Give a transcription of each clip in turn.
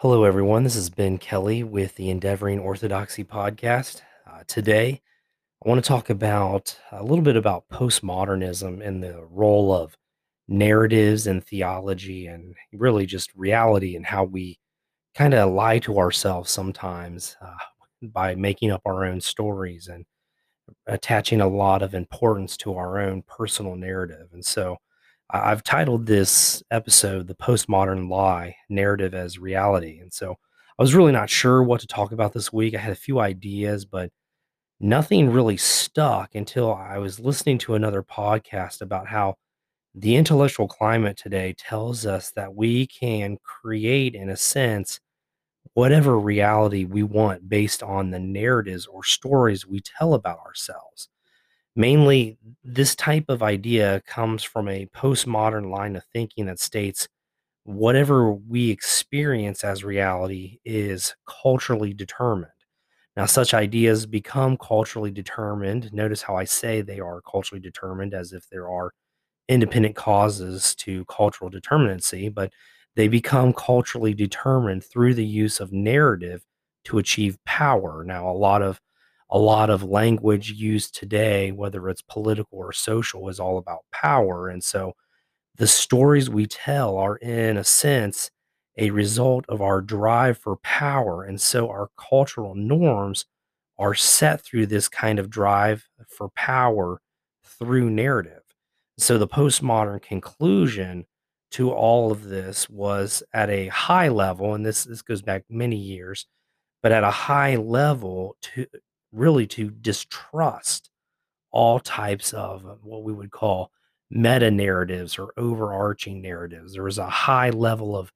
Hello, everyone. This is Ben Kelly with the Endeavoring Orthodoxy podcast. Uh, today, I want to talk about a little bit about postmodernism and the role of narratives and theology, and really just reality and how we kind of lie to ourselves sometimes uh, by making up our own stories and attaching a lot of importance to our own personal narrative. And so, I've titled this episode The Postmodern Lie Narrative as Reality. And so I was really not sure what to talk about this week. I had a few ideas, but nothing really stuck until I was listening to another podcast about how the intellectual climate today tells us that we can create, in a sense, whatever reality we want based on the narratives or stories we tell about ourselves. Mainly, this type of idea comes from a postmodern line of thinking that states whatever we experience as reality is culturally determined. Now, such ideas become culturally determined. Notice how I say they are culturally determined as if there are independent causes to cultural determinacy, but they become culturally determined through the use of narrative to achieve power. Now, a lot of a lot of language used today, whether it's political or social, is all about power. And so the stories we tell are, in a sense, a result of our drive for power. And so our cultural norms are set through this kind of drive for power through narrative. So the postmodern conclusion to all of this was at a high level, and this, this goes back many years, but at a high level to really to distrust all types of uh, what we would call meta narratives or overarching narratives. There was a high level of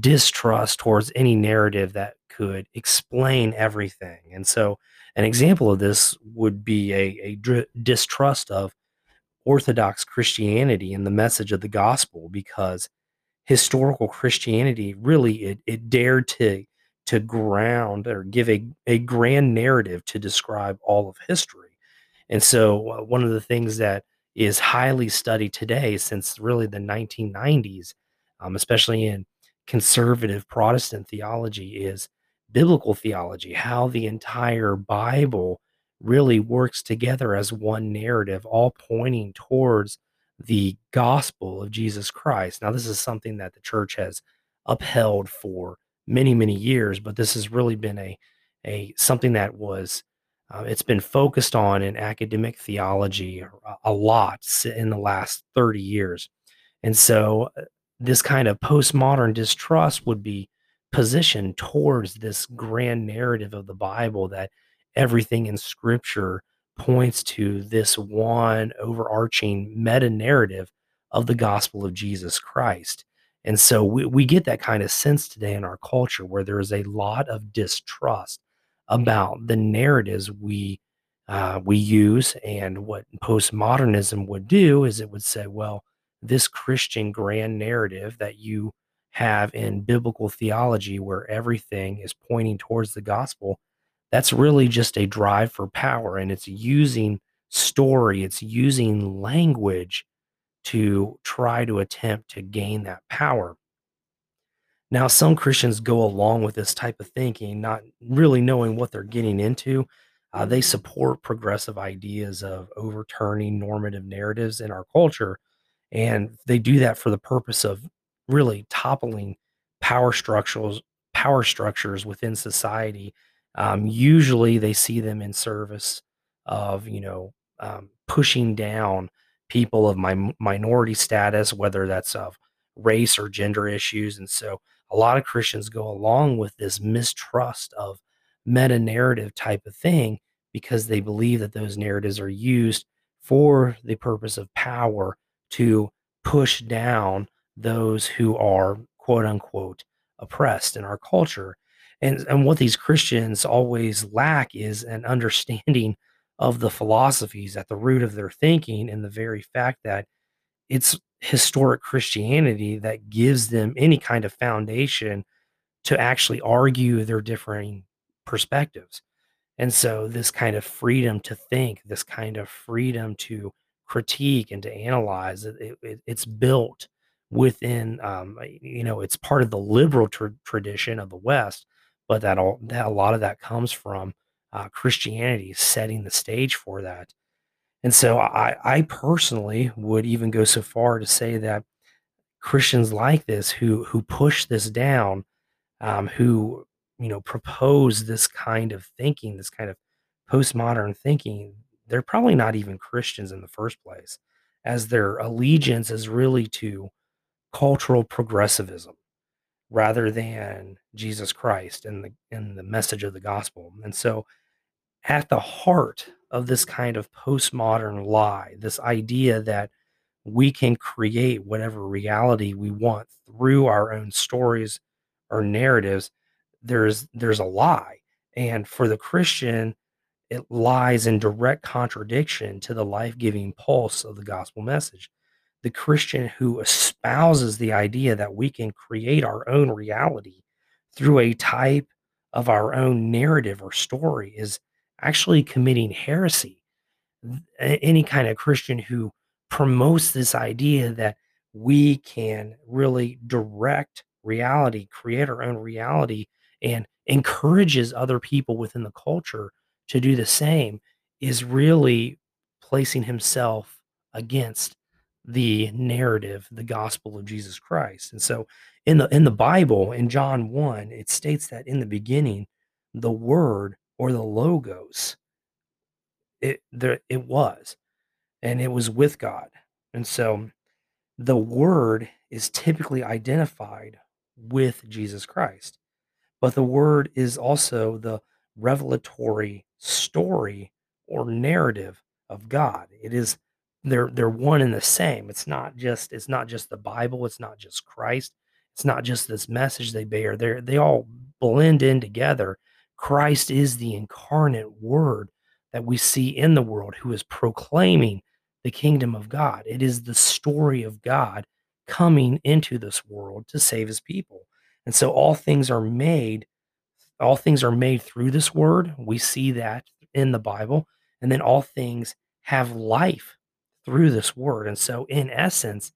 distrust towards any narrative that could explain everything. And so, an example of this would be a, a dr- distrust of Orthodox Christianity and the message of the gospel because historical Christianity really it, it dared to to ground or give a, a grand narrative to describe all of history and so, uh, one of the things that is highly studied today, since really the 1990s, um, especially in conservative Protestant theology, is biblical theology, how the entire Bible really works together as one narrative, all pointing towards the gospel of Jesus Christ. Now, this is something that the church has upheld for many, many years, but this has really been a a something that was uh, it's been focused on in academic theology a, lot in the last 30 years. And so uh, this kind of postmodern distrust would be positioned towards this grand narrative of the Bible that everything in scripture points to this one overarching meta narrative of the gospel of Jesus Christ. And so we, we get that kind of sense today in our culture where there is a lot of distrust about the narratives we uh, we use and what postmodernism would do is it would say well this christian grand narrative that you have in biblical theology where everything is pointing towards the gospel that's really just a drive for power and it's using story it's using language to try to attempt to gain that power now, some Christians go along with this type of thinking, not really knowing what they're getting into. Uh, they support progressive ideas of overturning normative narratives in our culture. And they do that for the purpose of really toppling power structures, power structures within society. Um, usually they see them in service of, you know, um, pushing down people of my minority status, whether that's of race or gender issues. And so a lot of Christians go along with this mistrust of meta narrative type of thing because they believe that those narratives are used for the purpose of power to push down those who are quote unquote oppressed in our culture. And, and what these Christians always lack is an understanding of the philosophies at the root of their thinking and the very fact that it's historic Christianity that gives them any kind of foundation to actually argue their differing perspectives. And so, this kind of freedom to think, this kind of freedom to critique and to analyze, it, it, it's built within, um, you know, it's part of the liberal tra- tradition of the West, but that all that a lot of that comes from uh, Christianity setting the stage for that. And so I, I personally would even go so far to say that Christians like this who who push this down, um, who you know propose this kind of thinking, this kind of postmodern thinking, they're probably not even Christians in the first place, as their allegiance is really to cultural progressivism rather than Jesus Christ and the and the message of the gospel. And so at the heart of this kind of postmodern lie, this idea that we can create whatever reality we want through our own stories or narratives, there's there's a lie. And for the Christian, it lies in direct contradiction to the life-giving pulse of the gospel message. The Christian who espouses the idea that we can create our own reality through a type of our own narrative or story is actually committing heresy. Any kind of Christian who promotes this idea that we can really direct reality, create our own reality, and encourages other people within the culture to do the same is really placing himself against the narrative, the gospel of Jesus Christ. And so in the in the Bible, in John 1, it states that in the beginning, the word or the logos, it there it was, and it was with God. And so the word is typically identified with Jesus Christ. But the word is also the revelatory story or narrative of God. It is they're they're one and the same. It's not just it's not just the Bible, it's not just Christ. It's not just this message they bear. They they all blend in together. Christ is the incarnate word that we see in the world who is proclaiming the kingdom of God. It is the story of God coming into this world to save his people. And so all things are made all things are made through this word. We see that in the Bible. And then all things have life through this word. And so in essence,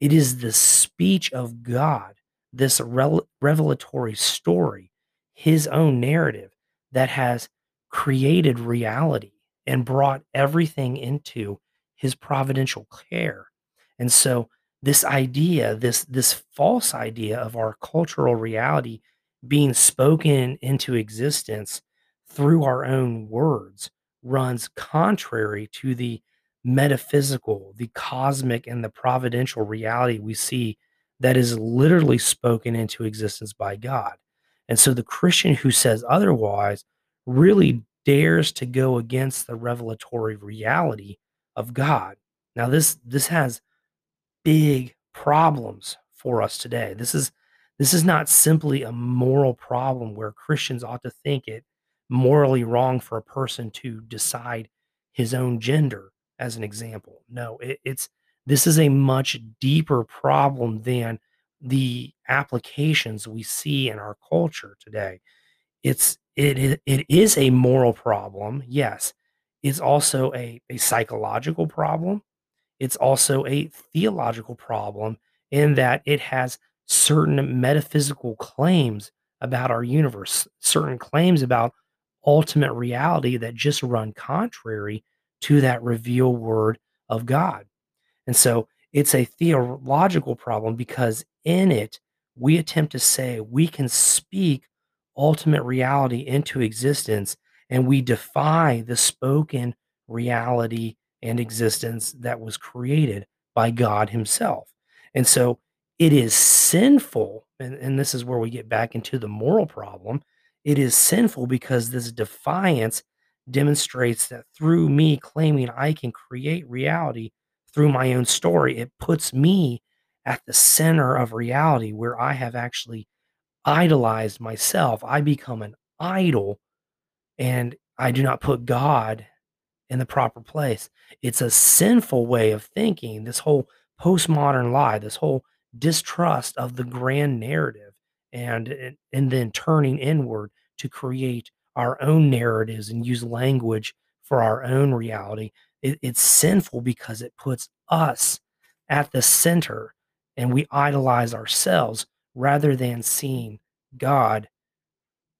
it is the speech of God, this revelatory story, his own narrative that has created reality and brought everything into his providential care. And so this idea, this this false idea of our cultural reality being spoken into existence through our own words runs contrary to the metaphysical, the cosmic, and the providential reality we see that is literally spoken into existence by God. And so the Christian who says otherwise really dares to go against the revelatory reality of God. Now this this has big problems for us today. This is this is not simply a moral problem where Christians ought to think it morally wrong for a person to decide his own gender as an example. No, it, it's this is a much deeper problem than the applications we see in our culture today. It's it it is a moral problem, yes. It's also a, a psychological problem. It's also a theological problem in that it has certain metaphysical claims about our universe, certain claims about ultimate reality that just run contrary to that revealed word of God. And so it's a theological problem because in it, we attempt to say we can speak ultimate reality into existence and we defy the spoken reality and existence that was created by God Himself. And so it is sinful, and, and this is where we get back into the moral problem. It is sinful because this defiance demonstrates that through me claiming I can create reality through my own story, it puts me at the center of reality where I have actually idolized myself. I become an idol and I do not put God in the proper place. It's a sinful way of thinking, this whole postmodern lie, this whole distrust of the grand narrative and and then turning inward to create our own narratives and use language for our own reality. It, it's sinful because it puts us at the center and we idolize ourselves rather than seeing God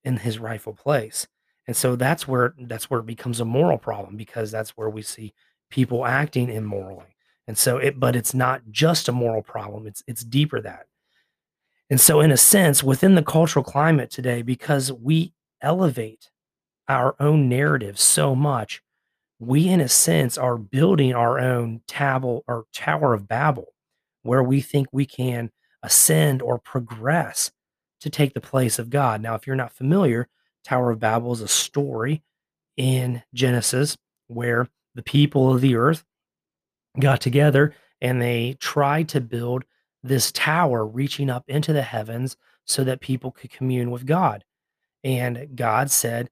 in his rightful place. And so that's where that's where it becomes a moral problem because that's where we see people acting immorally. And so it but it's not just a moral problem, it's it's deeper that. And so in a sense, within the cultural climate today, because we elevate our own narrative so much, we in a sense are building our own tabel or tower of Babel where we think we can ascend or progress to take the place of God. Now, if you're not familiar, Tower of Babel is a story in Genesis where the people of the earth got together and they tried to build this tower reaching up into the heavens so that people could commune with God. And God said,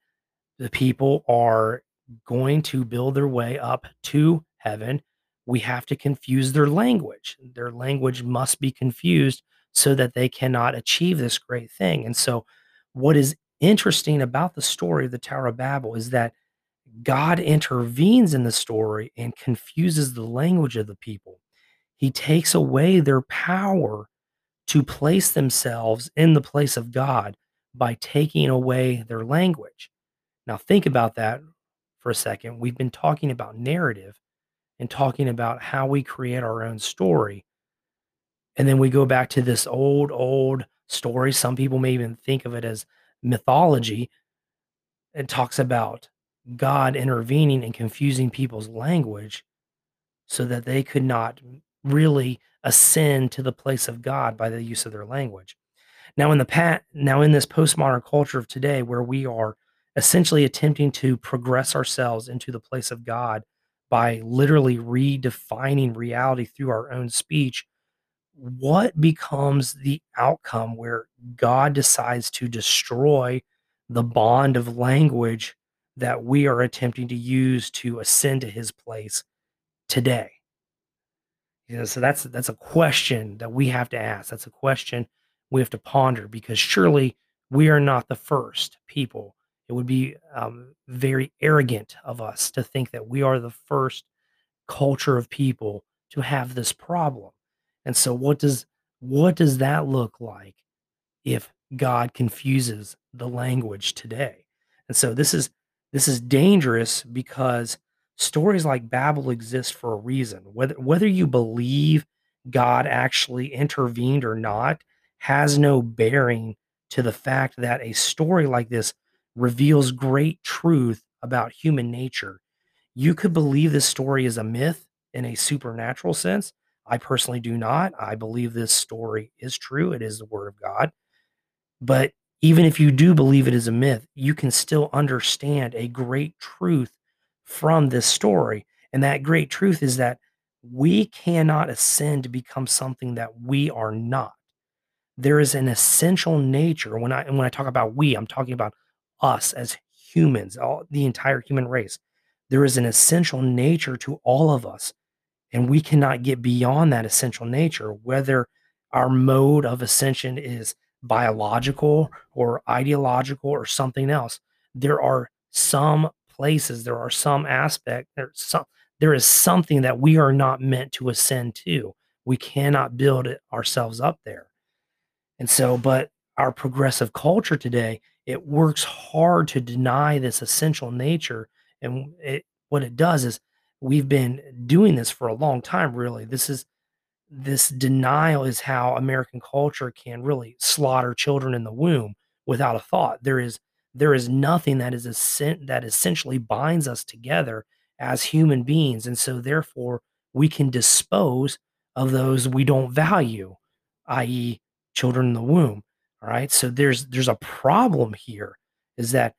the people are going to build their way up to heaven. We have to confuse their language. Their language must be confused so that they cannot achieve this great thing. And so, what is interesting about the story of the Tower of Babel is that God intervenes in the story and confuses the language of the people. He takes away their power to place themselves in the place of God by taking away their language. Now, think about that for a second. We've been talking about narrative and talking about how we create our own story. And then we go back to this old, old story. Some people may even think of it as mythology. It talks about God intervening and confusing people's language so that they could not really ascend to the place of God by the use of their language. Now in the pat now in this postmodern culture of today where we are essentially attempting to progress ourselves into the place of God by literally redefining reality through our own speech, what becomes the outcome where God decides to destroy the bond of language that we are attempting to use to ascend to his place today? You know, so that's that's a question that we have to ask. That's a question we have to ponder because surely we are not the first people. It would be um, very arrogant of us to think that we are the first culture of people to have this problem. And so, what does what does that look like if God confuses the language today? And so, this is this is dangerous because stories like Babel exist for a reason. Whether whether you believe God actually intervened or not has no bearing to the fact that a story like this reveals great truth about human nature. You could believe this story is a myth in a supernatural sense. I personally do not. I believe this story is true. It is the word of God. But even if you do believe it is a myth, you can still understand a great truth from this story. And that great truth is that we cannot ascend to become something that we are not. There is an essential nature. When I when I talk about we, I'm talking about us as humans, all the entire human race. There is an essential nature to all of us, and we cannot get beyond that essential nature, whether our mode of ascension is biological or ideological or something else. There are some places, there are some aspect, there's some there is something that we are not meant to ascend to. We cannot build it ourselves up there. And so, but our progressive culture today, it works hard to deny this essential nature. And it, what it does is we've been doing this for a long time, really. This is this denial is how American culture can really slaughter children in the womb without a thought. There is there is nothing that is a that essentially binds us together as human beings, and so therefore we can dispose of those we don't value, i.e., children in the womb. All right, so there's there's a problem here, is that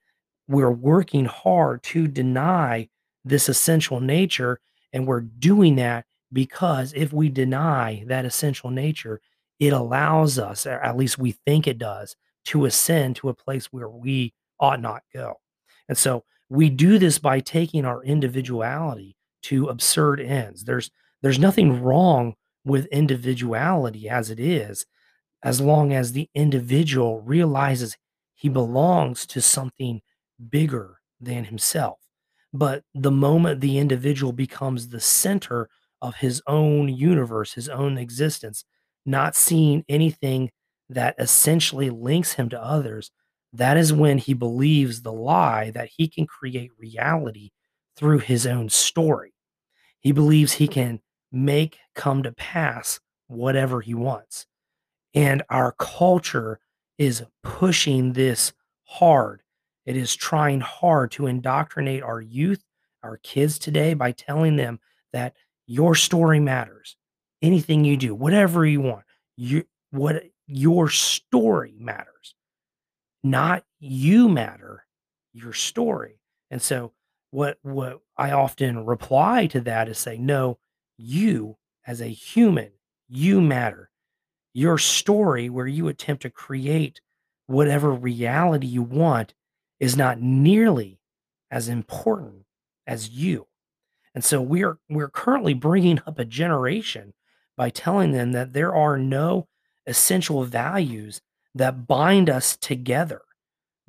we're working hard to deny this essential nature, and we're doing that because if we deny that essential nature, it allows us, or at least we think it does, to ascend to a place where we ought not go. And so we do this by taking our individuality to absurd ends. There's there's nothing wrong with individuality as it is, as long as the individual realizes he belongs to something bigger than himself. But the moment the individual becomes the center of his own universe, his own existence, not seeing anything that essentially links him to others, that is when he believes the lie that he can create reality through his own story. He believes he can make come to pass whatever he wants. And our culture is pushing this hard. It is trying hard to indoctrinate our youth, our kids today by telling them that your story matters. Anything you do, whatever you want, you what your story matters. Not you matter, your story. And so what what I often reply to that is say, no, you as a human, you matter your story where you attempt to create whatever reality you want is not nearly as important as you. And so we're we're currently bringing up a generation by telling them that there are no essential values that bind us together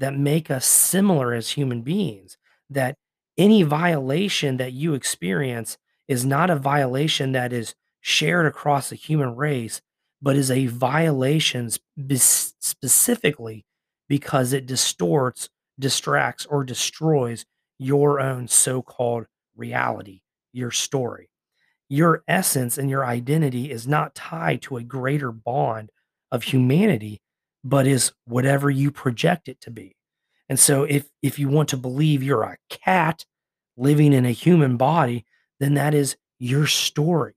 that make us similar as human beings that any violation that you experience is not a violation that is shared across the human race but is a violation spe- specifically because it distorts, distracts, or destroys your own so called reality, your story. Your essence and your identity is not tied to a greater bond of humanity, but is whatever you project it to be. And so if if you want to believe you're a cat living in a human body, then that is your story.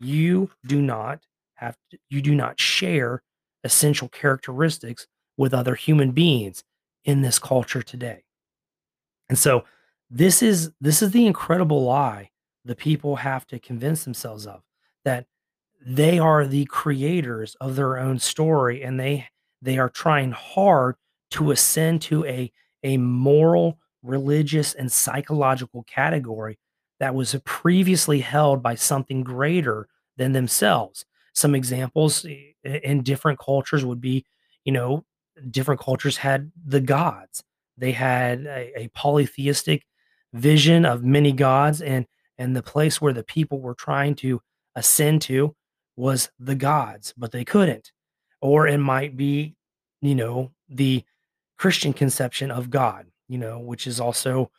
You do not have to, you do not share essential characteristics with other human beings in this culture today. And so this is this is the incredible lie the people have to convince themselves of that they are the creators of their own story and they they are trying hard to ascend to a a moral religious and psychological category that was previously held by something greater than themselves some examples in different cultures would be, you know, different cultures had the gods. They had a, a polytheistic vision of many gods, and and the place where the people were trying to ascend to was the gods, but they couldn't. Or it might be, you know, the Christian conception of God, you know, which is also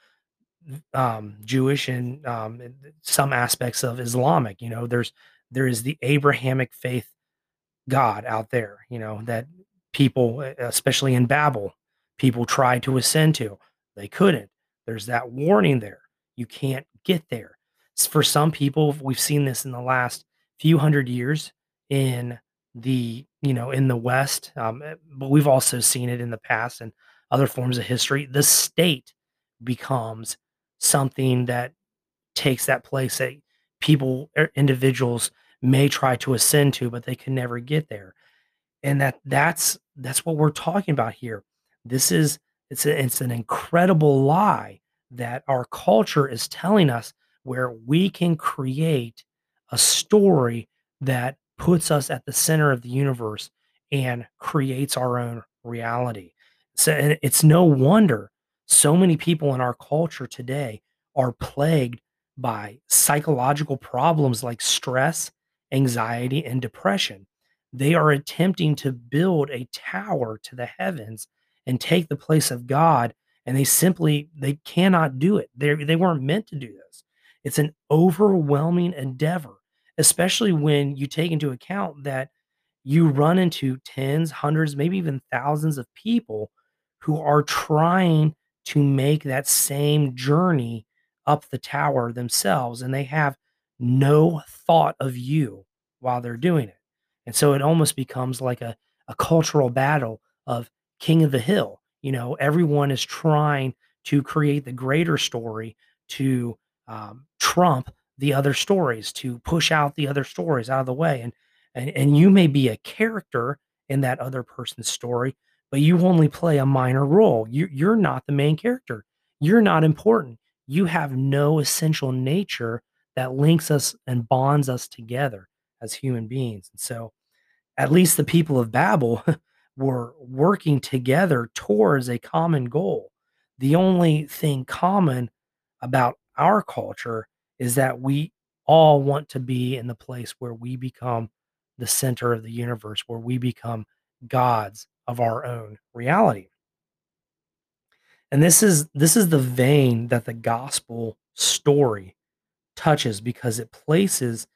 um, Jewish and um, some aspects of Islamic. You know, there's there is the Abrahamic faith God out there, you know, that people, especially in Babel, people tried to ascend to. They couldn't. There's that warning there. You can't get there. For some people, we've seen this in the last few hundred years in the, you know, in the West, um, eh, but we've also seen it in the past and other forms of history. The state becomes something that takes that place that people, er, individuals may try to ascend to, but they can never get there. And that that's that's what we're talking about here. This is it's a, it's an incredible lie that our culture is telling us where we can create a story that puts us at the center of the universe and creates our own reality. So it's no wonder so many people in our culture today are plagued by psychological problems like stress anxiety, and depression. They are attempting to build a tower to the heavens and take the place of God, and they simply they cannot do it. They they weren't meant to do this. It's an overwhelming endeavor, especially when you take into account that you run into tens, hundreds, maybe even thousands of people who are trying to make that same journey up the tower themselves and they have no thought of you while they're doing it. And so it almost becomes like a, a cultural battle of king of the hill. You know, everyone is trying to create the greater story to um, trump the other stories, to push out the other stories out of the way. And, and, and you may be a character in that other person's story, but you only play a minor role. You, you're not the main character. You're not important. You have no essential nature that links us and bonds us together as human beings. And so, at least the people of Babel were working together towards a common goal. The only thing common about our culture is that we all want to be in the place where we become the center of the universe where we become gods of our own reality. And this is this is the vein that the gospel story touches because it places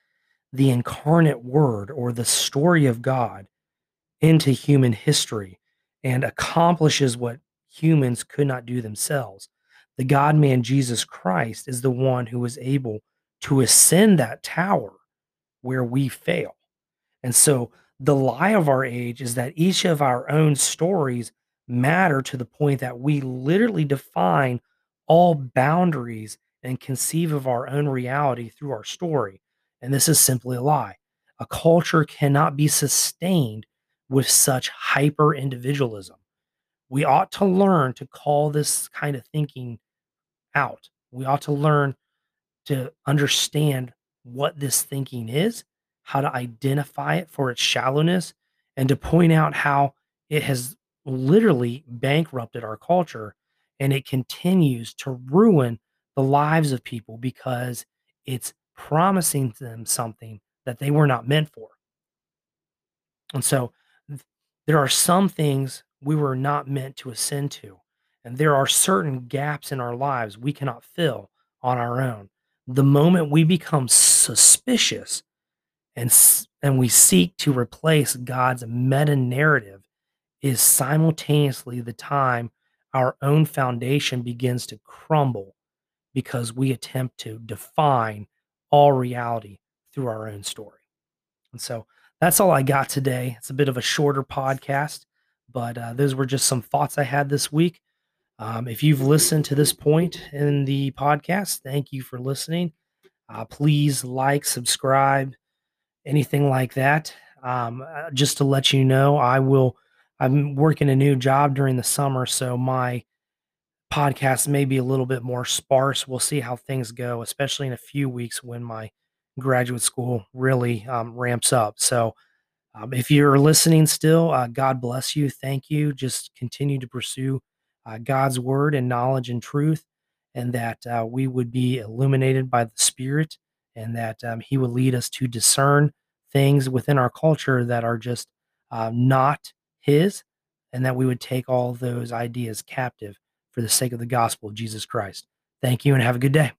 the incarnate word or the story of God into human history and accomplishes what humans could not do themselves. The God man Jesus Christ is the one who was able to ascend that tower where we fail. And so the lie of our age is that each of our own stories matter to the point that we literally define all boundaries and conceive of our own reality through our story. And this is simply a lie. A culture cannot be sustained with such hyper individualism. We ought to learn to call this kind of thinking out. We ought to learn to understand what this thinking is, how to identify it for its shallowness, and to point out how it has literally bankrupted our culture and it continues to ruin the lives of people because it's promising them something that they were not meant for. And so there are some things we were not meant to ascend to. And there are certain gaps in our lives we cannot fill on our own. The moment we become suspicious and, and we seek to replace God's meta narrative is simultaneously the time our own foundation begins to crumble because we attempt to define all reality through our own story. And so that's all I got today. It's a bit of a shorter podcast, but uh, those were just some thoughts I had this week. Um, if you've listened to this point in the podcast, thank you for listening. Uh, please like, subscribe, anything like that. Um, uh, just to let you know, I will. I'm working a new job during the summer, so my podcast may be a little bit more sparse. We'll see how things go, especially in a few weeks when my graduate school really um, ramps up. So, um, if you're listening still, uh, God bless you. Thank you. Just continue to pursue uh, God's word and knowledge and truth, and that uh, we would be illuminated by the Spirit, and that um, He would lead us to discern things within our culture that are just uh, not His, and that we would take all those ideas captive for the sake of the gospel of Jesus Christ. Thank you and have a good day.